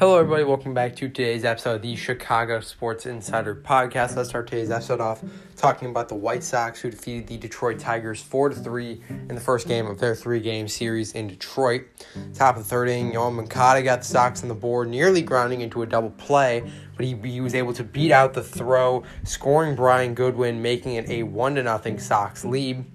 Hello, everybody. Welcome back to today's episode of the Chicago Sports Insider Podcast. Let's start today's episode off talking about the White Sox, who defeated the Detroit Tigers four to three in the first game of their three-game series in Detroit. Top of the third inning, Yoan Moncada got the Sox on the board, nearly grounding into a double play, but he, he was able to beat out the throw, scoring Brian Goodwin, making it a one to nothing Sox lead.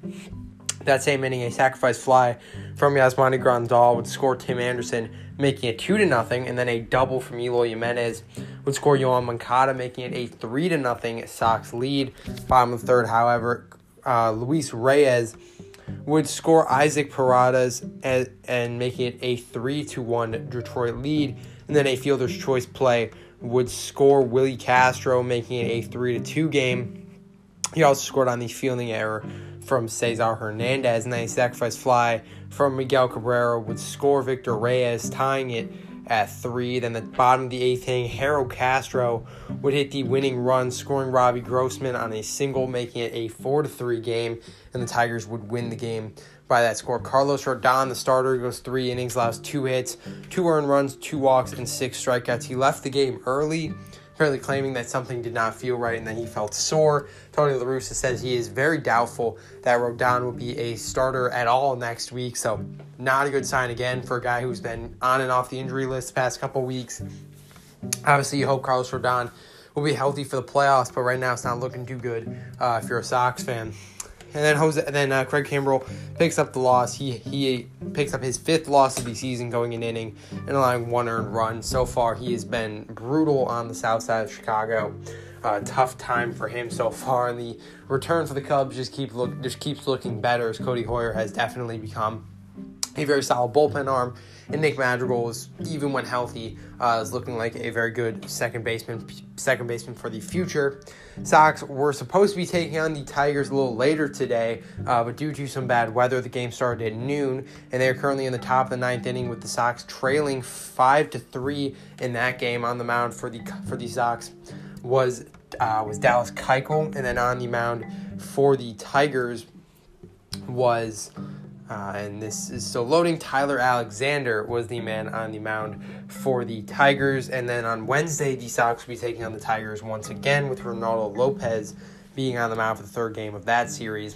That same inning, a sacrifice fly from Yasmani Grandal would score Tim Anderson, making it two to nothing, and then a double from Eloy Jimenez would score Yoan Moncada, making it a three to nothing Sox lead. Bottom of the third, however, uh, Luis Reyes would score Isaac Paredes and, and making it a three to one Detroit lead, and then a fielder's choice play would score Willi Castro, making it a three to two game. He also scored on the fielding error from Cesar Hernandez, and a sacrifice fly from Miguel Cabrera would score Victor Reyes, tying it at three. Then the bottom of the eighth inning, Harold Castro would hit the winning run, scoring Robbie Grossman on a single, making it a four to three game, and the Tigers would win the game by that score. Carlos Rodon, the starter, goes three innings, allows two hits, two earned runs, two walks, and six strikeouts. He left the game early apparently claiming that something did not feel right and that he felt sore. Tony La Russa says he is very doubtful that Rodon will be a starter at all next week. So, not a good sign again for a guy who's been on and off the injury list the past couple weeks. Obviously, you hope Carlos Rodon will be healthy for the playoffs, but right now it's not looking too good uh, if you're a Sox fan. And then Jose, and then uh, Craig Kimbrel picks up the loss. He he picks up his fifth loss of the season, going an inning and allowing one earned run. So far, he has been brutal on the south side of Chicago. Uh, tough time for him so far, and the return for the Cubs just keep look just keeps looking better as Codi Heuer has definitely become a very solid bullpen arm. And Nick Madrigal is, even when healthy, uh, is looking like a very good second baseman, second baseman for the future. Sox were supposed to be taking on the Tigers a little later today, uh, but due to some bad weather, the game started at noon, and they are currently in the top of the ninth inning with the Sox trailing five to three in that game. On the mound for the for the Sox was uh, was Dallas Keuchel, and then on the mound for the Tigers was. Uh, and this is so loading. Tyler Alexander was the man on the mound for the Tigers. And then on Wednesday, the Sox will be taking on the Tigers once again with Reynaldo Lopez being on the mound for the third game of that series.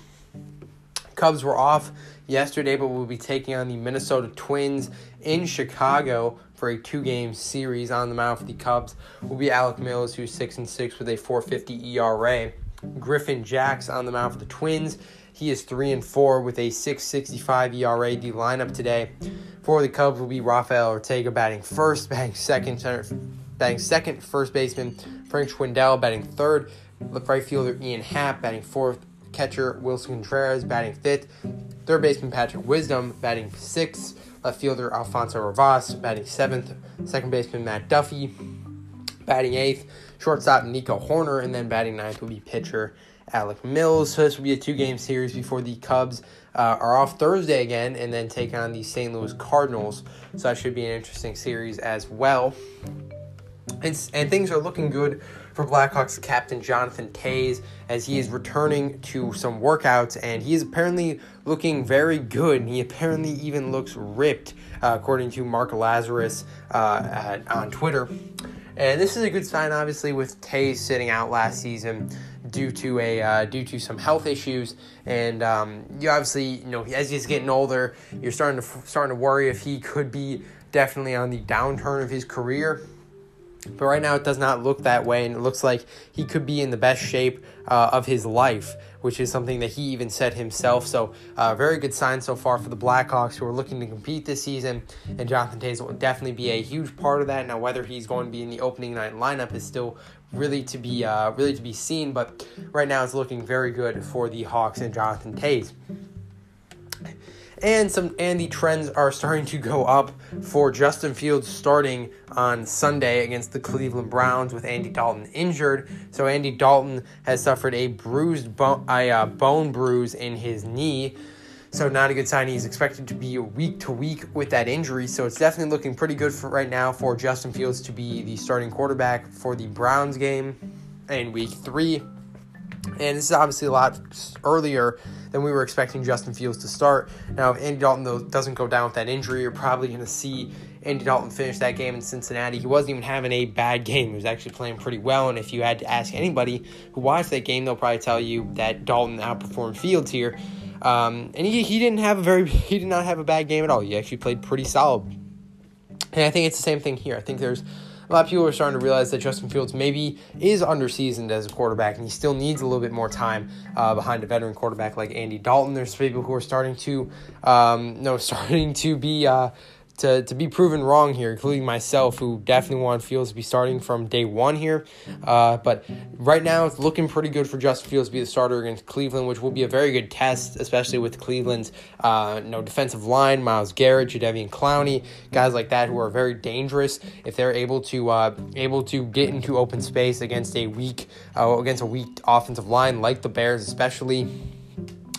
Cubs were off yesterday, but we'll be taking on the Minnesota Twins in Chicago for a two-game series. On the mound for the Cubs will be Alec Mills, who's six and six with a 4.50 ERA. Griffin Jax on the mound for the Twins he is three and four with a 6.65 ERA. The lineup today for the Cubs will be Rafael Ortega batting first, batting second, center, batting second, first baseman Frank Schwindel batting third, right fielder Ian Happ batting fourth, catcher Willson Contreras batting fifth, third baseman Patrick Wisdom batting sixth, left fielder Alfonso Rivas batting seventh, second baseman Matt Duffy batting eighth, shortstop Nico Hoerner, and then batting ninth will be pitcher Alec Mills. So this will be a two-game series before the Cubs uh, are off Thursday again, and then take on the St. Louis Cardinals. So that should be an interesting series as well. And, and things are looking good for Blackhawks captain Jonathan Toews as he is returning to some workouts and he is apparently looking very good. He apparently even looks ripped, uh, according to Mark Lazerus uh, at, on Twitter. And this is a good sign, obviously, with Toews sitting out last season due to a uh, due to some health issues, and um, you obviously you know as he's getting older, you're starting to starting to worry if he could be definitely on the downturn of his career. But right now, it does not look that way, and it looks like he could be in the best shape uh, of his life, which is something that he even said himself. So, uh, very good sign so far for the Blackhawks, who are looking to compete this season. And Jonathan Toews will definitely be a huge part of that. Now, whether he's going to be in the opening night lineup is still really to be uh, really to be seen. But right now, it's looking very good for the Hawks and Jonathan Toews and some and the trends are starting to go up for Justin Fields starting on Sunday against the Cleveland Browns with Andy Dalton injured. So Andy Dalton has suffered a bruised bone, a uh, bone bruise in his knee. So not a good sign. He's expected to be week to week with that injury. So it's definitely looking pretty good for right now for Justin Fields to be the starting quarterback for the Browns game in week three. And this is obviously a lot earlier than we were expecting Justin Fields to start. Now, if Andy Dalton though doesn't go down with that injury, you're probably going to see Andy Dalton finish that game in Cincinnati. He wasn't even having a bad game. He was actually playing pretty well. And if you had to ask anybody who watched that game, they'll probably tell you that Dalton outperformed Fields here. Um, and he, he didn't have a very he did not have a bad game at all. He actually played pretty solid. And I think it's the same thing here. I think there's a lot of people are starting to realize that Justin Fields maybe is underseasoned as a quarterback, and he still needs a little bit more time uh, behind a veteran quarterback like Andy Dalton. There's people who are starting to, um, no, starting to be uh, to, to be proven wrong here, including myself, who definitely want Fields to be starting from day one here. Uh, but right now, it's looking pretty good for Justin Fields to be the starter against Cleveland, which will be a very good test, especially with Cleveland's uh, no defensive line, Myles Garrett, Jadeveon Clowney, guys like that who are very dangerous if they're able to uh, able to get into open space against a weak uh, against a weak offensive line like the Bears, especially.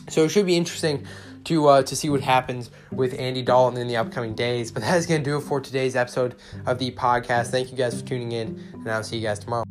So it should be interesting to uh, to see what happens with Andy Dalton in the upcoming days. But that is going to do it for today's episode of the podcast. Thank you guys for tuning in, and I'll see you guys tomorrow.